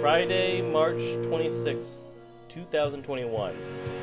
Friday, March 26, 2021.